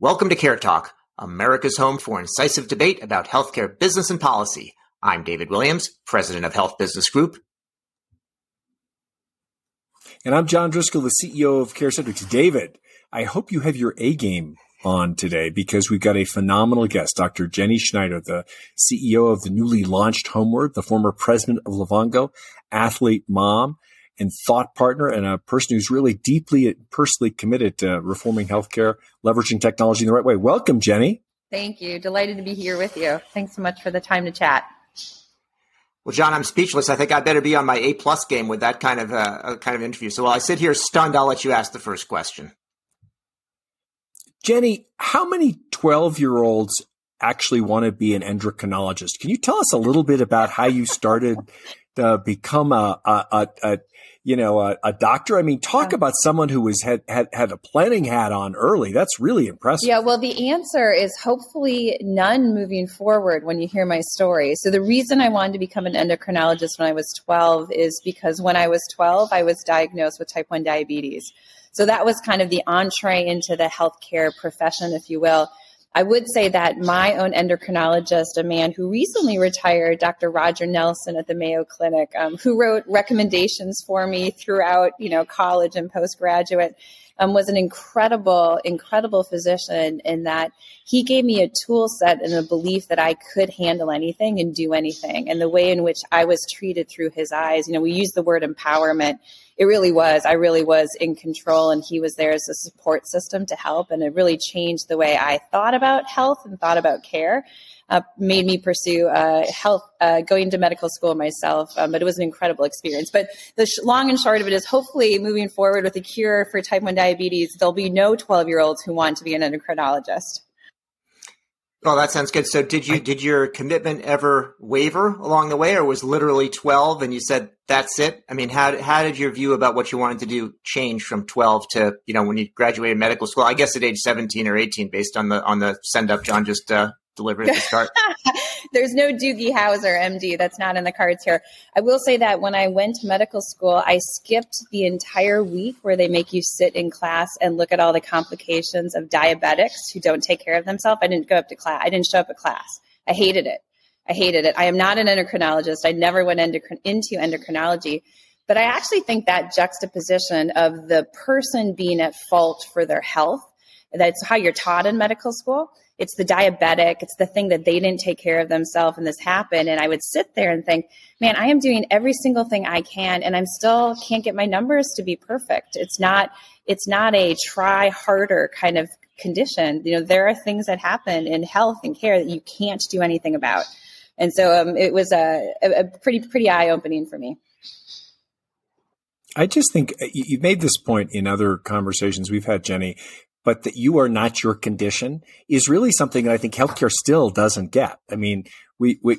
Welcome to CareTalk, America's home for incisive debate about healthcare business and policy. I'm David Williams, president of Health Business Group. And I'm John Driscoll, the CEO of CareCentrix. David, I hope you have your A game on today because we've got a phenomenal guest, Dr. Jenny Schneider, the CEO of the newly launched Homeward, the former president of Livongo, athlete mom, and thought partner and a person who's really deeply personally committed to reforming healthcare, leveraging technology in the right way. Welcome, Jenny. Thank you. Delighted to be here with you. Thanks so much for the time to chat. Well, John, I'm speechless. I think I better be on my A plus game with that kind of uh, kind of interview. So while I sit here stunned, I'll let you ask the first question. Jenny, how many 12 year olds actually want to be an endocrinologist? Can you tell us a little bit about how you started to become a, a, a, a you know, a, a, doctor. I mean, talk yeah. about someone who was had, had had a planning hat on early. That's really impressive. Yeah, well, the answer is hopefully none moving forward when you hear my story. So the reason I wanted to become an endocrinologist when I was 12 is because when I was 12, I was diagnosed with type 1 diabetes. So that was kind of the entree into the healthcare profession, if you will. I would say that my own endocrinologist, a man who recently retired, Dr. Roger Nelson at the Mayo Clinic, um, who wrote recommendations for me throughout, you know, college and postgraduate, um, was an incredible, incredible physician in that he gave me a tool set and a belief that I could handle anything and do anything. And the way in which I was treated through his eyes, you know, we use the word empowerment it really was. I really was in control, and he was there as a support system to help. And it really changed the way I thought about health and thought about care. Uh, made me pursue uh, health, uh, going to medical school myself. Um, but it was an incredible experience. But the sh- long and short of it is, hopefully, moving forward with a cure for type one diabetes, there'll be no 12 year olds who want to be an endocrinologist. Well, that sounds good. So, did you did your commitment ever waver along the way, or was literally twelve, and you said that's it? I mean, how how did your view about what you wanted to do change from twelve to you know when you graduated medical school? I guess at age seventeen or eighteen, based on the on the send up John just uh, delivered at the start. There's no Doogie Howser, MD. That's not in the cards here. I will say that when I went to medical school, I skipped the entire week where they make you sit in class and look at all the complications of diabetics who don't take care of themselves. I didn't go up to class. I didn't show up at class. I hated it. I hated it. I am not an endocrinologist. I never went into endocrinology. But I actually think that juxtaposition of the person being at fault for their health, that's how you're taught in medical school it's the diabetic, it's the thing that they didn't take care of themselves and this happened. And I would sit there and think, man, I am doing every single thing I can and I'm still can't get my numbers to be perfect. It's not, it's not a try harder kind of condition. You know, there are things that happen in health and care that you can't do anything about. And so um, it was a, a pretty, pretty eye opening for me. I just think uh, you've made this point in other conversations we've had, Jenny, but that you are not your condition is really something that I think healthcare still doesn't get. I mean, we, we,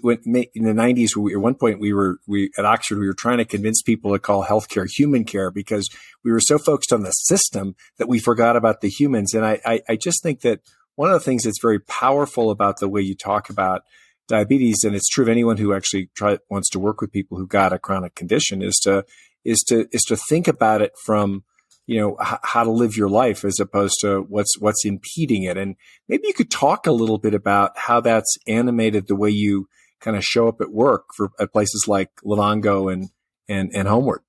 in the nineties, at one point we were, we, at Oxford, we were trying to convince people to call healthcare human care because we were so focused on the system that we forgot about the humans. And I, I, I just think that one of the things that's very powerful about the way you talk about diabetes, and it's true of anyone who actually try, wants to work with people who got a chronic condition is to, is to, is to think about it from, you know h- how to live your life as opposed to what's what's impeding it and maybe you could talk a little bit about how that's animated the way you kind of show up at work for at places like Livongo and and and Homeward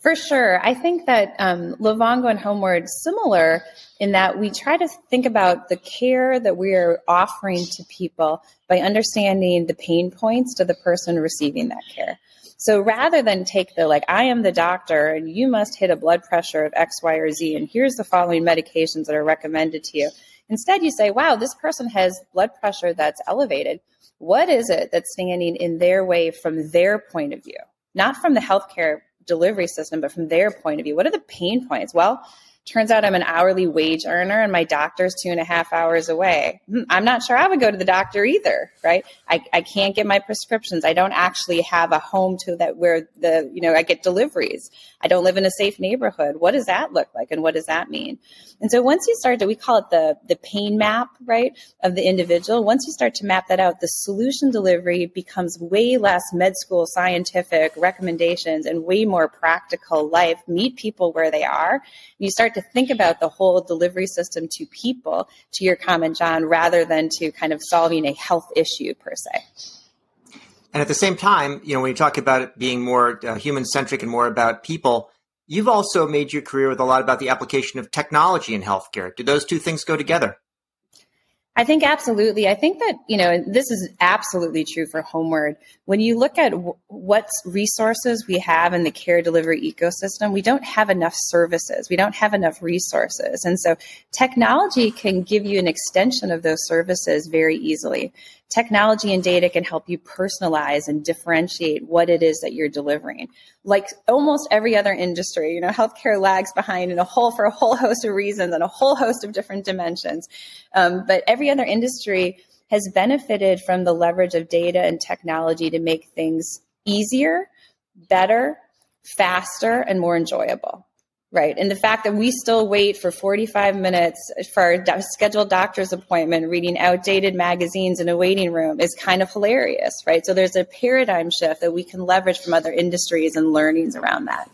for sure. I think that um, Livongo and Homeward similar in that we try to think about the care that we are offering to people by understanding the pain points to the person receiving that care. So rather than take the like, I am the doctor and you must hit a blood pressure of X, Y, or Z, and here's the following medications that are recommended to you. Instead, you say, wow, this person has blood pressure that's elevated. What is it that's standing in their way from their point of view? Not from the healthcare delivery system, but from their point of view. What are the pain points? Well, Turns out I'm an hourly wage earner and my doctor's two and a half hours away. Hmm, I'm not sure I would go to the doctor either, right? I, I can't get my prescriptions. I don't actually have a home to that where the, you know, I get deliveries. I don't live in a safe neighborhood. What does that look like? And what does that mean? And so once you start to, we call it the, the pain map, right, of the individual. Once you start to map that out, the solution delivery becomes way less med school scientific recommendations and way more practical life. Meet people where they are. You start to to think about the whole delivery system to people, to your comment, John, rather than to kind of solving a health issue per se. And at the same time, you know, when you talk about it being more uh, human centric and more about people, you've also made your career with a lot about the application of technology in healthcare. Do those two things go together? I think absolutely. I think that, you know, this is absolutely true for Homeward. When you look at w- what resources we have in the care delivery ecosystem, we don't have enough services. We don't have enough resources. And so technology can give you an extension of those services very easily technology and data can help you personalize and differentiate what it is that you're delivering. Like almost every other industry, you know, healthcare lags behind in a whole for a whole host of reasons and a whole host of different dimensions. Um, but every other industry has benefited from the leverage of data and technology to make things easier, better, faster, and more enjoyable. Right. And the fact that we still wait for 45 minutes for a scheduled doctor's appointment, reading outdated magazines in a waiting room is kind of hilarious. Right. So there's a paradigm shift that we can leverage from other industries and learnings around that.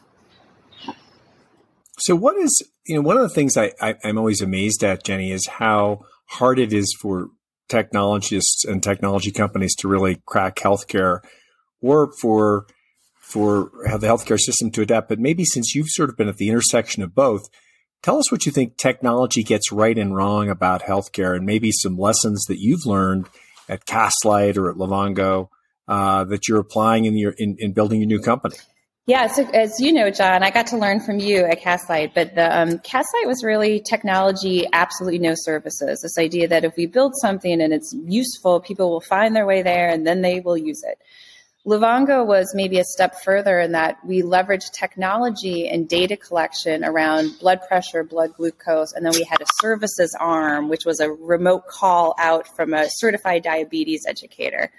So, what is, you know, one of the things I, I, I'm always amazed at, Jenny, is how hard it is for technologists and technology companies to really crack healthcare or for for how the healthcare system to adapt. But maybe since you've sort of been at the intersection of both, tell us what you think technology gets right and wrong about healthcare, and maybe some lessons that you've learned at Castlight or at Livongo uh, that you're applying in your in, in, building your new company. Yeah, so as you know, John, I got to learn from you at Castlight, but the um, Castlight was really technology, absolutely no services. This idea that if we build something and it's useful, people will find their way there and then they will use it. Livongo was maybe a step further in that we leveraged technology and data collection around blood pressure, blood glucose, and then we had a services arm, which was a remote call out from a certified diabetes educator.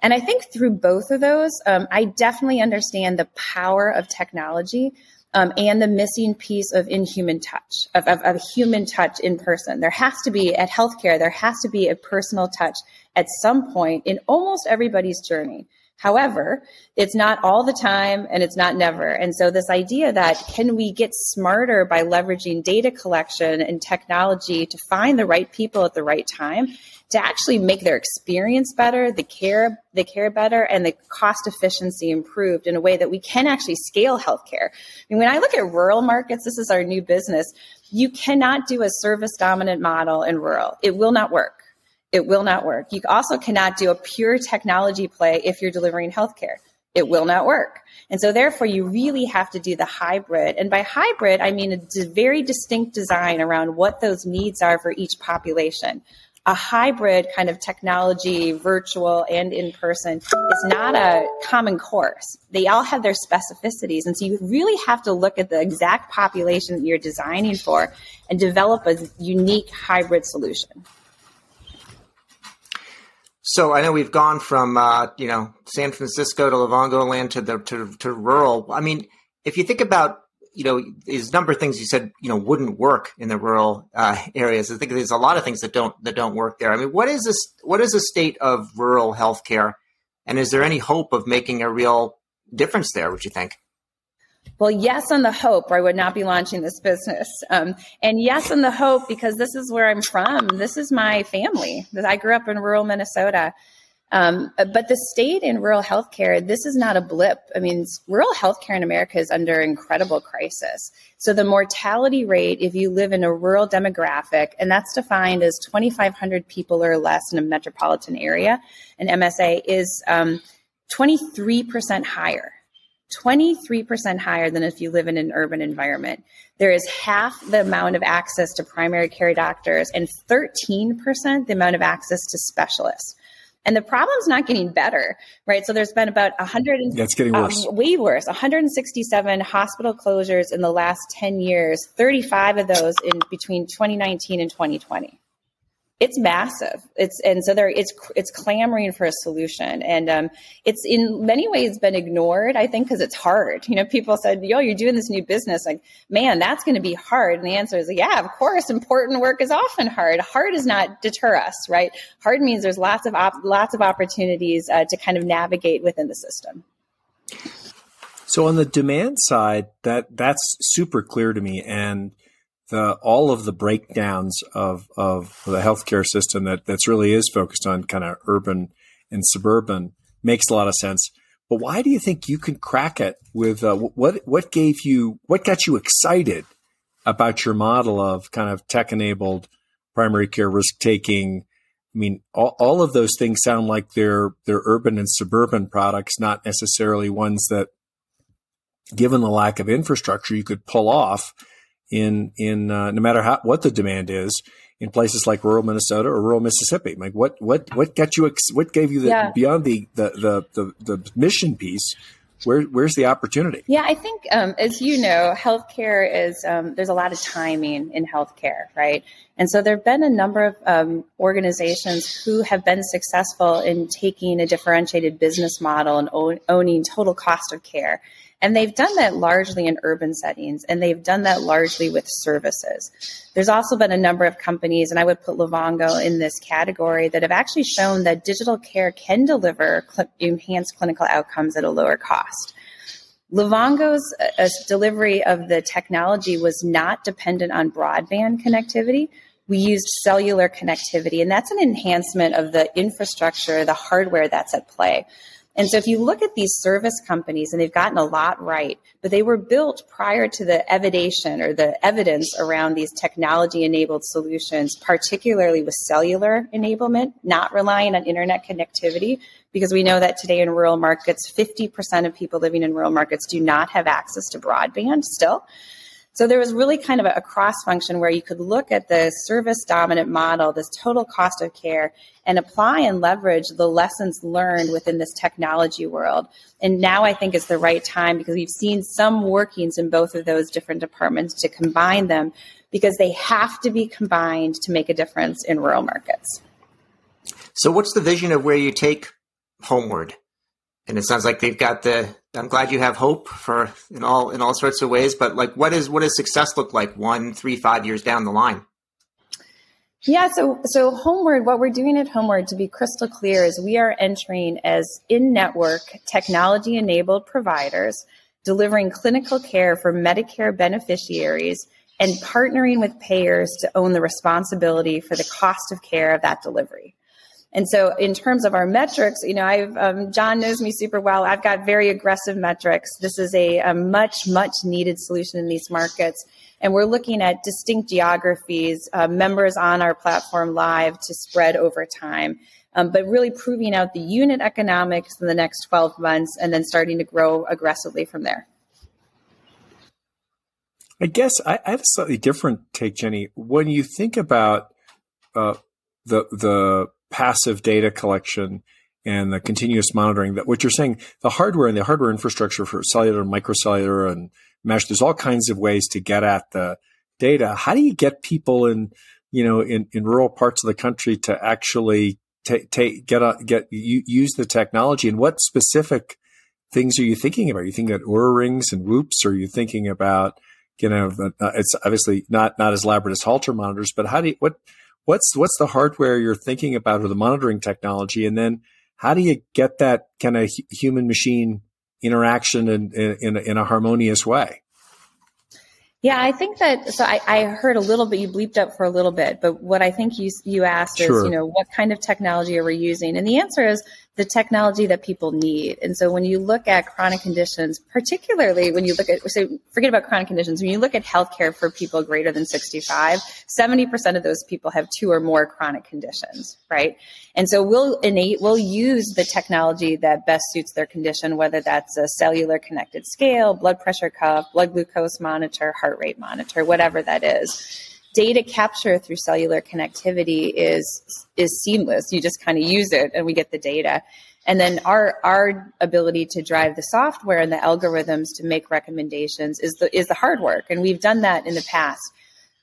And I think through both of those, um, I definitely understand the power of technology um, and the missing piece of inhuman touch, of, of, of, human touch in person. There has to be, at healthcare, there has to be a personal touch at some point in almost everybody's journey. However, it's not all the time and it's not never. And so this idea that can we get smarter by leveraging data collection and technology to find the right people at the right time to actually make their experience better, the care, the care better, and the cost efficiency improved in a way that we can actually scale healthcare. I mean, when I look at rural markets, this is our new business. You cannot do a service dominant model in rural. It will not work it will not work. You also cannot do a pure technology play if you're delivering healthcare. It will not work. And so therefore you really have to do the hybrid. And by hybrid, I mean a very distinct design around what those needs are for each population. A hybrid kind of technology, virtual and in person, is not a common course. They all have their specificities. And so you really have to look at the exact population that you're designing for and develop a unique hybrid solution. So I know we've gone from uh, you know San Francisco to Livongo land to the to, to rural. I mean, if you think about you know these number of things you said you know wouldn't work in the rural uh, areas. I think there's a lot of things that don't that don't work there. I mean, what is this? What is the state of rural healthcare, and is there any hope of making a real difference there? Would you think? Well, yes, on the hope, or I would not be launching this business. Um, and yes, on the hope, because this is where I'm from. This is my family. I grew up in rural Minnesota. Um, but the state in rural healthcare, this is not a blip. I mean, rural healthcare in America is under incredible crisis. So the mortality rate, if you live in a rural demographic, and that's defined as 2,500 people or less in a metropolitan area, an MSA is um, 23% higher 23% higher than if you live in an urban environment. There is half the amount of access to primary care doctors and 13% the amount of access to specialists. And the problem's not getting better, right? So there's been about 100 That's getting worse. Um, way worse. 167 hospital closures in the last 10 years, 35 of those in between 2019 and 2020 it's massive. It's and so there it's it's clamoring for a solution, and um, it's in many ways been ignored. I think because it's hard. You know, people said, "Yo, you're doing this new business. Like, man, that's going to be hard." And the answer is, "Yeah, of course. Important work is often hard. Hard does not deter us, right? Hard means there's lots of op- lots of opportunities uh, to kind of navigate within the system." So on the demand side, that that's super clear to me, and the all of the breakdowns of of the healthcare system that that's really is focused on kind of urban and suburban makes a lot of sense. But why do you think you can crack it with uh, what what gave you what got you excited about your model of kind of tech enabled primary care risk taking? I mean, all, all of those things sound like they're they're urban and suburban products, not necessarily ones that, given the lack of infrastructure, you could pull off in in uh, no matter how what the demand is in places like rural Minnesota or rural Mississippi. Like what what what got you what gave you the yeah. beyond the, the the, the the mission piece? Where where's the opportunity? Yeah, I think um, as you know, healthcare is um, there's a lot of timing in healthcare, right? And so there have been a number of um, organizations who have been successful in taking a differentiated business model and own, owning total cost of care and they've done that largely in urban settings, and they've done that largely with services. There's also been a number of companies, and I would put Livongo in this category, that have actually shown that digital care can deliver cl- enhanced clinical outcomes at a lower cost. Livongo's uh, delivery of the technology was not dependent on broadband connectivity. We used cellular connectivity, and that's an enhancement of the infrastructure, the hardware that's at play. And so if you look at these service companies, and they've gotten a lot right, but they were built prior to the evidation or the evidence around these technology enabled solutions, particularly with cellular enablement, not relying on internet connectivity, because we know that today in rural markets, 50% of people living in rural markets do not have access to broadband still. So there was really kind of a, cross function where you could look at the service dominant model, this total cost of care, and apply and leverage the lessons learned within this technology world. And now I think is the right time because we've seen some workings in both of those different departments to combine them because they have to be combined to make a difference in rural markets. So, what's the vision of where you take Homeward? And it sounds like they've got the I'm glad you have hope for in all in all sorts of ways. But like, what is what does success look like one, three, five years down the line? Yeah, so so Homeward, what we're doing at Homeward to be crystal clear is we are entering as in-network technology-enabled providers delivering clinical care for Medicare beneficiaries and partnering with payers to own the responsibility for the cost of care of that delivery. And so, in terms of our metrics, you know, I've um, John knows me super well. I've got very aggressive metrics. This is a, a, much, much needed solution in these markets, and we're looking at distinct geographies, uh, members on our platform live to spread over time. Um, but really proving out the unit economics in the next 12 months, and then starting to grow aggressively from there. I guess I, I have a slightly different take, Jenny. When you think about uh, the the passive data collection and the continuous monitoring that what you're saying, the hardware and the hardware infrastructure for cellular, and microcellular and mesh, there's all kinds of ways to get at the data. How do you get people in, you know, in, in rural parts of the country to actually take, get, a, get, use the technology and what specific things are you thinking about? Are you thinking about Oura rings and whoops? Or are you thinking about, you know, uh, it's obviously not, not as elaborate as Holter monitors, but how do you, what, what's what's the hardware you're thinking about or the monitoring technology, and then how do you get that kind of human machine interaction in, in, in a harmonious way? Yeah, I think that. So I, I, heard a little bit. You bleeped up for a little bit, but what I think you you asked sure. is, you know, what kind of technology are we using? And the answer is the technology that people need. And so when you look at chronic conditions, particularly when you look at, so forget about chronic conditions, when you look at healthcare for people greater than 65, 70% of those people have two or more chronic conditions, right? And so we'll innate, we'll use the technology that best suits their condition, whether that's a cellular connected scale, blood pressure cuff, blood glucose monitor, heart rate monitor, whatever that is data capture through cellular connectivity is is seamless. You just kind of use it and we get the data. And then our our ability to drive the software and the algorithms to make recommendations is the is the hard work. And we've done that in the past.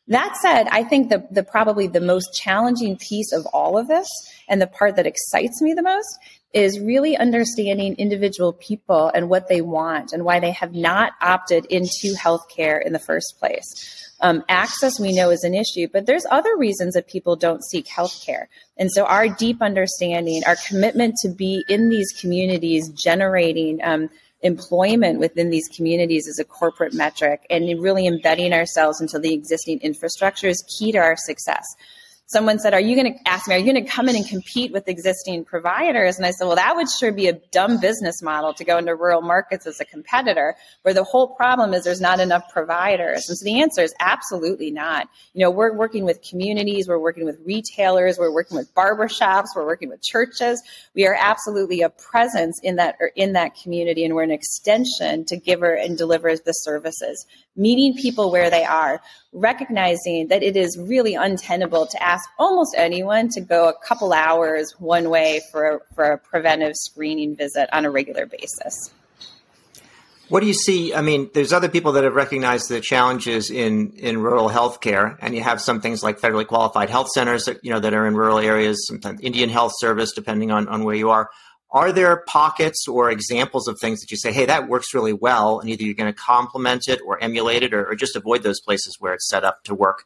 That said, I think the, the probably the most challenging piece of all of this and the part that excites me the most is really understanding individual people and what they want and why they have not opted into healthcare in the first place. Um, access we know is an issue, but there's other reasons that people don't seek healthcare. And so our deep understanding, our commitment to be in these communities generating um, employment within these communities as a corporate metric and really embedding ourselves into the existing infrastructure is key to our success someone said, Are you going to ask me, are you going to come in and compete with existing providers? And I said, Well, that would sure be a dumb business model to go into rural markets as a competitor, where the whole problem is there's not enough providers. And so the answer is absolutely not. You know, we're working with communities, we're working with retailers, we're working with barbershops, we're working with churches. We are absolutely a presence in that or in that community, and we're an extension to give and deliver the services meeting people where they are, recognizing that it is really untenable to ask almost anyone to go a couple hours one way for, for a preventive screening visit on a regular basis. What do you see? I mean, there's other people that have recognized the challenges in, in rural healthcare, and you have some things like federally qualified health centers that you know that are in rural areas, sometimes Indian Health Service, depending on, on where you are. Are there pockets or examples of things that you say, hey, that works really well, and either you're going to complement it or emulate it or, or just avoid those places where it's set up to work?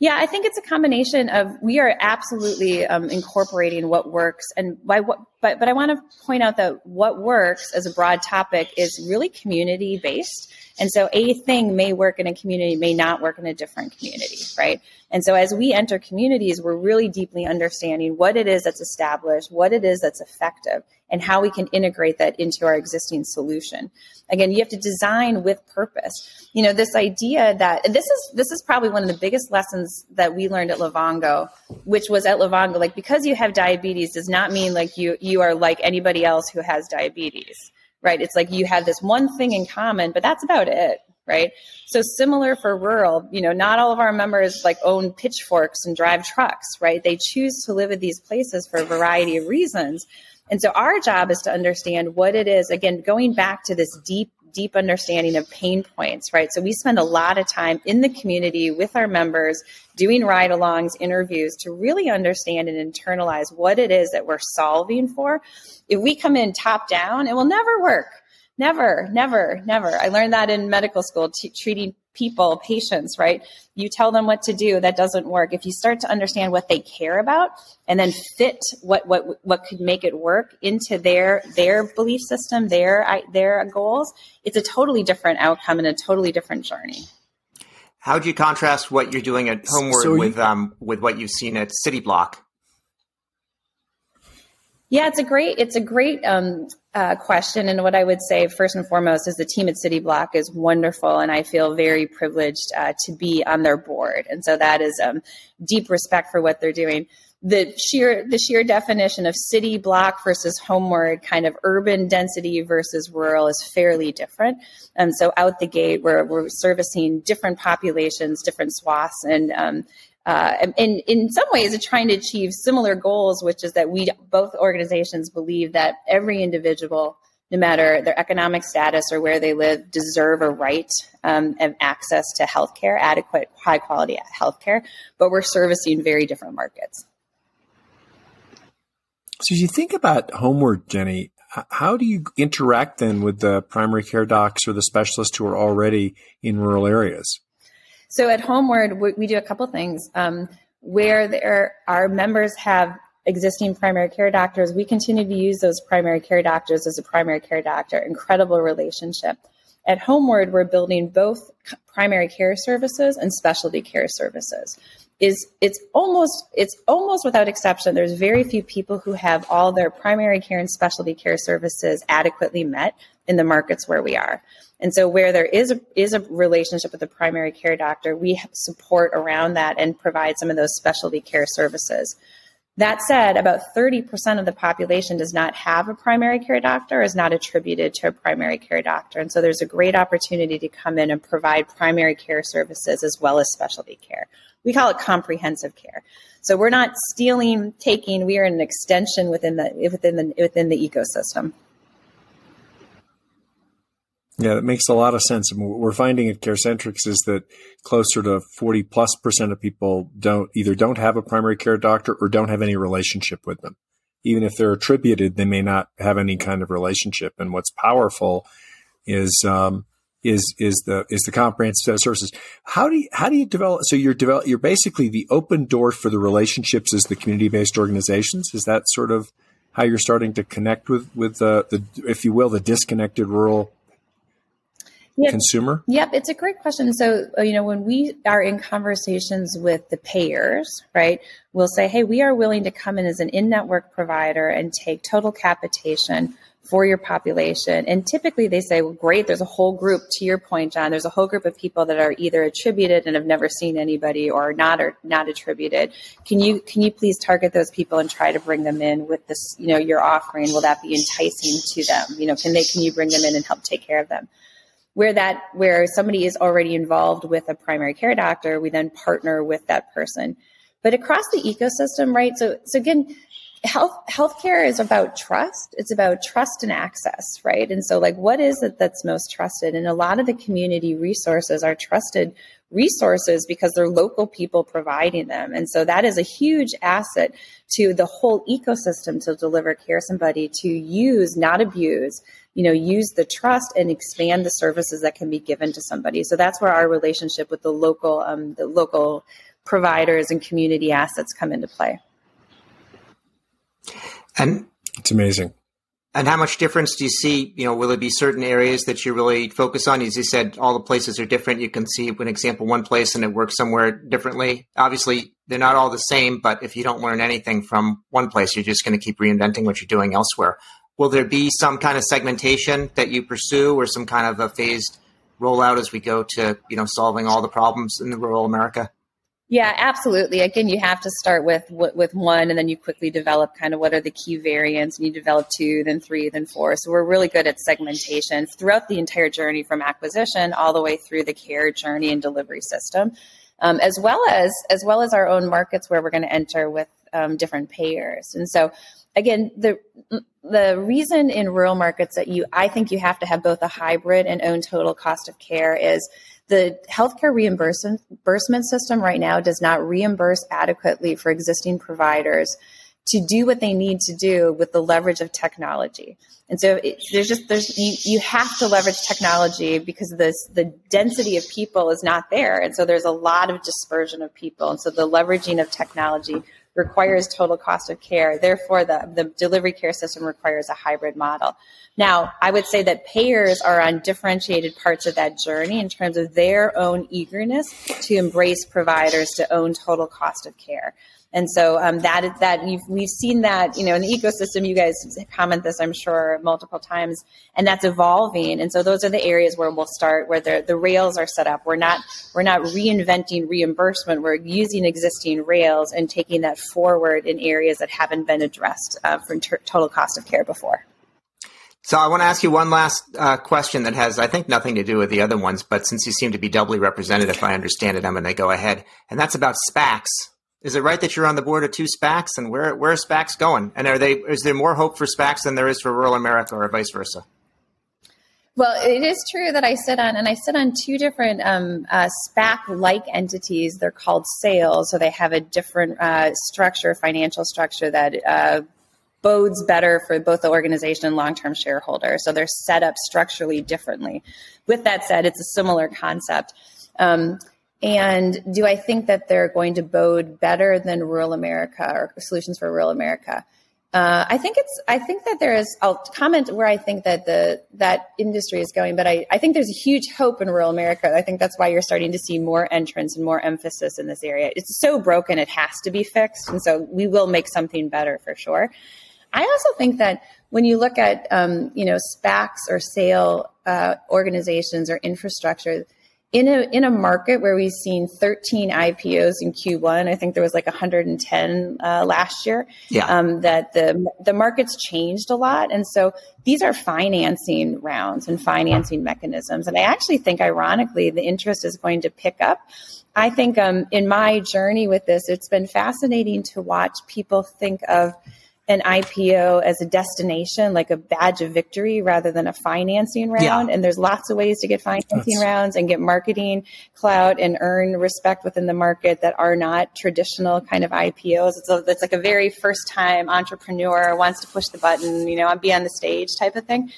Yeah, I think it's a combination of we are absolutely um, incorporating what works, and by what, but but I want to point out that what works as a broad topic is really community based, and so a thing may work in a community, may not work in a different community, right? And so as we enter communities, we're really deeply understanding what it is that's established, what it is that's effective, and how we can integrate that into our existing solution. Again, you have to design with purpose. You know, this idea that this is this is probably one of the biggest lessons that we learned at Livongo, which was at Livongo, like because you have diabetes does not mean like you you are like anybody else who has diabetes. Right. It's like you have this one thing in common, but that's about it right? So similar for rural, you know, not all of our members like own pitchforks and drive trucks, right? They choose to live in these places for a variety of reasons. And so our job is to understand what it is, again, going back to this deep, deep understanding of pain points, right? So we spend a lot of time in the community with our members doing ride alongs, interviews to really understand and internalize what it is that we're solving for. If we come in top down, it will never work Never, never, never. I learned that in medical school, t- treating people, patients, right? You tell them what to do, that doesn't work. If you start to understand what they care about and then fit what what what could make it work into their their belief system, their their goals, it's a totally different outcome and a totally different journey. How do you contrast what you're doing at Homeward so with um, with what you've seen at Cityblock? Yeah, it's a great it's a great um, uh, question, and what I would say first and foremost is the team at Cityblock is wonderful, and I feel very privileged uh, to be on their board, and so that is um, deep respect for what they're doing. The sheer the sheer definition of city block versus homeward, kind of urban density versus rural, is fairly different. And so out the gate, we're we're servicing different populations, different swaths, and um, uh, and in some ways, trying to achieve similar goals, which is that we both organizations believe that every individual, no matter their economic status or where they live, deserve a right um, and access to healthcare, adequate, high quality healthcare. But we're servicing very different markets. So, as you think about homeward, Jenny, how do you interact then with the primary care docs or the specialists who are already in rural areas? So at Homeward, we, do a couple things. Um, where there, our members have existing primary care doctors, we continue to use those primary care doctors as a primary care doctor. Incredible relationship. At Homeward, we're building both primary care services and specialty care services. Is it's almost it's almost without exception. There's very few people who have all their primary care and specialty care services adequately met in the markets where we are. And so where there is a, is a relationship with a primary care doctor, we support around that and provide some of those specialty care services. That said, about 30% of the population does not have a primary care doctor, is not attributed to a primary care doctor. And so there's a great opportunity to come in and provide primary care services as well as specialty care. We call it comprehensive care. So we're not stealing, taking, we are an extension within the within the within the ecosystem. Yeah, that makes a lot of sense. And what we're finding at CareCentrix is that closer to 40 plus percent of people don't either don't have a primary care doctor or don't have any relationship with them. Even if they're attributed, they may not have any kind of relationship. And what's powerful is, um, is, is the, is the comprehensive set of services. How do you, how do you develop? So you're develop, you're basically the open door for the relationships as the community based organizations. Is that sort of how you're starting to connect with with uh, the, if you will, the disconnected rural yep. consumer? Yep, it's a great question. So, uh, you know, when we are in conversations with the payers, right, we'll say, hey, we are willing to come in as an in network provider and take total capitation for your population. And typically they say, well, great, there's a whole group, to your point, John, there's a whole group of people that are either attributed and have never seen anybody or not or not attributed. Can you can you please target those people and try to bring them in with this, you know, your offering? Will that be enticing to them? You know, can they can you bring them in and help take care of them? Where that where somebody is already involved with a primary care doctor we then partner with that person. But across the ecosystem right so so again health healthcare is about trust. It's about trust and access right? And so like what is it that's most trusted? And a lot of the community resources are trusted resources because they're local people providing them. And so that is a huge asset to the whole ecosystem to deliver care somebody to use not abuse you know use the trust and expand the services that can be given to somebody. So that's where our relationship with the local um, the local providers and community assets come into play. And it's amazing and how much difference do you see? You know, will it be certain areas that you really focus on? As you said, all the places are different. You can see, an example, one place and it works somewhere differently. Obviously, they're not all the same, but if you don't learn anything from one place, you're just going to keep reinventing what you're doing elsewhere. Will there be some kind of segmentation that you pursue or some kind of a phased rollout as we go to, you know, solving all the problems in the rural America? Yeah, absolutely. Again, you have to start with with one, and then you quickly develop kind of what are the key variants, and you develop two, then three, then four. So we're really good at segmentation throughout the entire journey from acquisition all the way through the care journey and delivery system, um, as well as as well as our own markets where we're going to enter with um, different payers. And so, again, the the reason in rural markets that you I think you have to have both a hybrid and own total cost of care is the healthcare reimbursement system right now does not reimburse adequately for existing providers to do what they need to do with the leverage of technology. And so it, there's just there's you, you have to leverage technology because this the density of people is not there, and so there's a lot of dispersion of people, and so the leveraging of technology requires total cost of care. Therefore, the, the delivery care system requires a hybrid model. Now, I would say that payers are on differentiated parts of that journey in terms of their own eagerness to embrace providers to own total cost of care. And so um, that is that we've seen that you know in the ecosystem. You guys comment this, I'm sure, multiple times, and that's evolving. And so those are the areas where we'll start, where the the rails are set up. We're not we're not reinventing reimbursement. We're using existing rails and taking that forward in areas that haven't been addressed uh, for t- total cost of care before. So I want to ask you one last uh, question that has, I think, nothing to do with the other ones, but since you seem to be doubly represented, if I understand it, I'm going to go ahead, and that's about SPACs. Is it right that you're on the board of two SPACs, and where where are SPACs going? And are they is there more hope for SPACs than there is for rural America, or vice versa? Well, it is true that I sit on, and I sit on two different um, uh, SPAC-like entities. They're called SAILs, so they have a different uh, structure, financial structure that uh, bodes better for both the organization and long-term shareholders. So they're set up structurally differently. With that said, it's a similar concept. Um, and do I think that they're going to bode better than rural America or solutions for rural America? Uh, I think it's. I think that there is. I'll comment where I think that the that industry is going, but I, I think there's a huge hope in rural America. I think that's why you're starting to see more entrance and more emphasis in this area. It's so broken, it has to be fixed, and so we will make something better for sure. I also think that when you look at um, you know SPACs or SAIL uh, organizations or infrastructure, in a in a market where we've seen 13 IPOs in Q1, I think there was like 110 uh, last year. Yeah. Um, that the the market's changed a lot, and so these are financing rounds and financing mechanisms. And I actually think, ironically, the interest is going to pick up. I think um, in my journey with this, it's been fascinating to watch people think of an IPO as a destination, like a badge of victory rather than a financing round. Yeah. And there's lots of ways to get financing That's... rounds and get marketing clout and earn respect within the market that are not traditional kind of IPOs. It's, a, it's like a very first time entrepreneur wants to push the button, you know, be on the stage type of thing.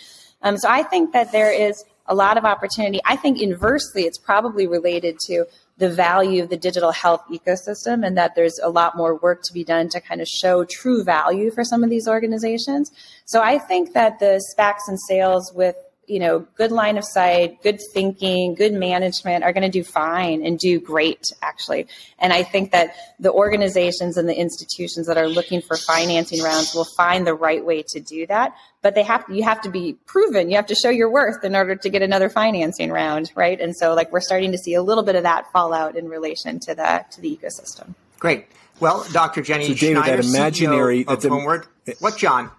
Um, so I think that there is a lot of opportunity. I think inversely, it's probably related to the value of the digital health ecosystem and that there's a lot more work to be done to kind of show true value for some of these organizations. So I think that the SPACs and SAILs with you know, good line of sight, good thinking, good management are going to do fine and do great, actually. And I think that the organizations and the institutions that are looking for financing rounds will find the right way to do that. But they have you have to be proven. You have to show your worth in order to get another financing round, right? And so, like, we're starting to see a little bit of that fallout in relation to the to the ecosystem. Great. Well, Dr. Jenny so David, Schneider, that imaginary, CEO of Homeward. What, John?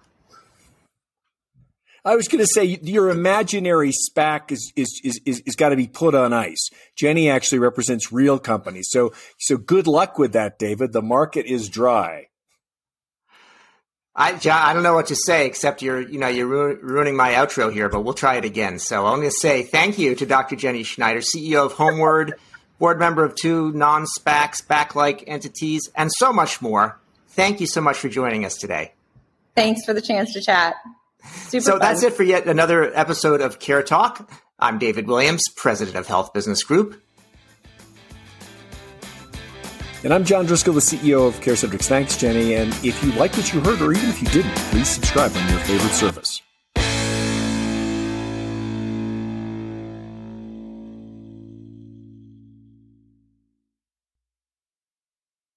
I was going to say your imaginary SPAC is is is is, is got to be put on ice. Jenny actually represents real companies, so so good luck with that, David. The market is dry. I, John, I don't know what to say except you're you know you're ru- ruining my outro here, but we'll try it again. So I'm going to say thank you to Dr. Jenny Schneider, CEO of Homeward, board member of two non-SPAC SPAC-like entities, and so much more. Thank you so much for joining us today. Thanks for the chance to chat. Super so fun. that's it for yet another episode of CareTalk. I'm David Williams, president of Health Business Group. And I'm John Driscoll, the CEO of CareCentrix. Thanks, Jenny. And if you like what you heard, or even if you didn't, please subscribe on your favorite service.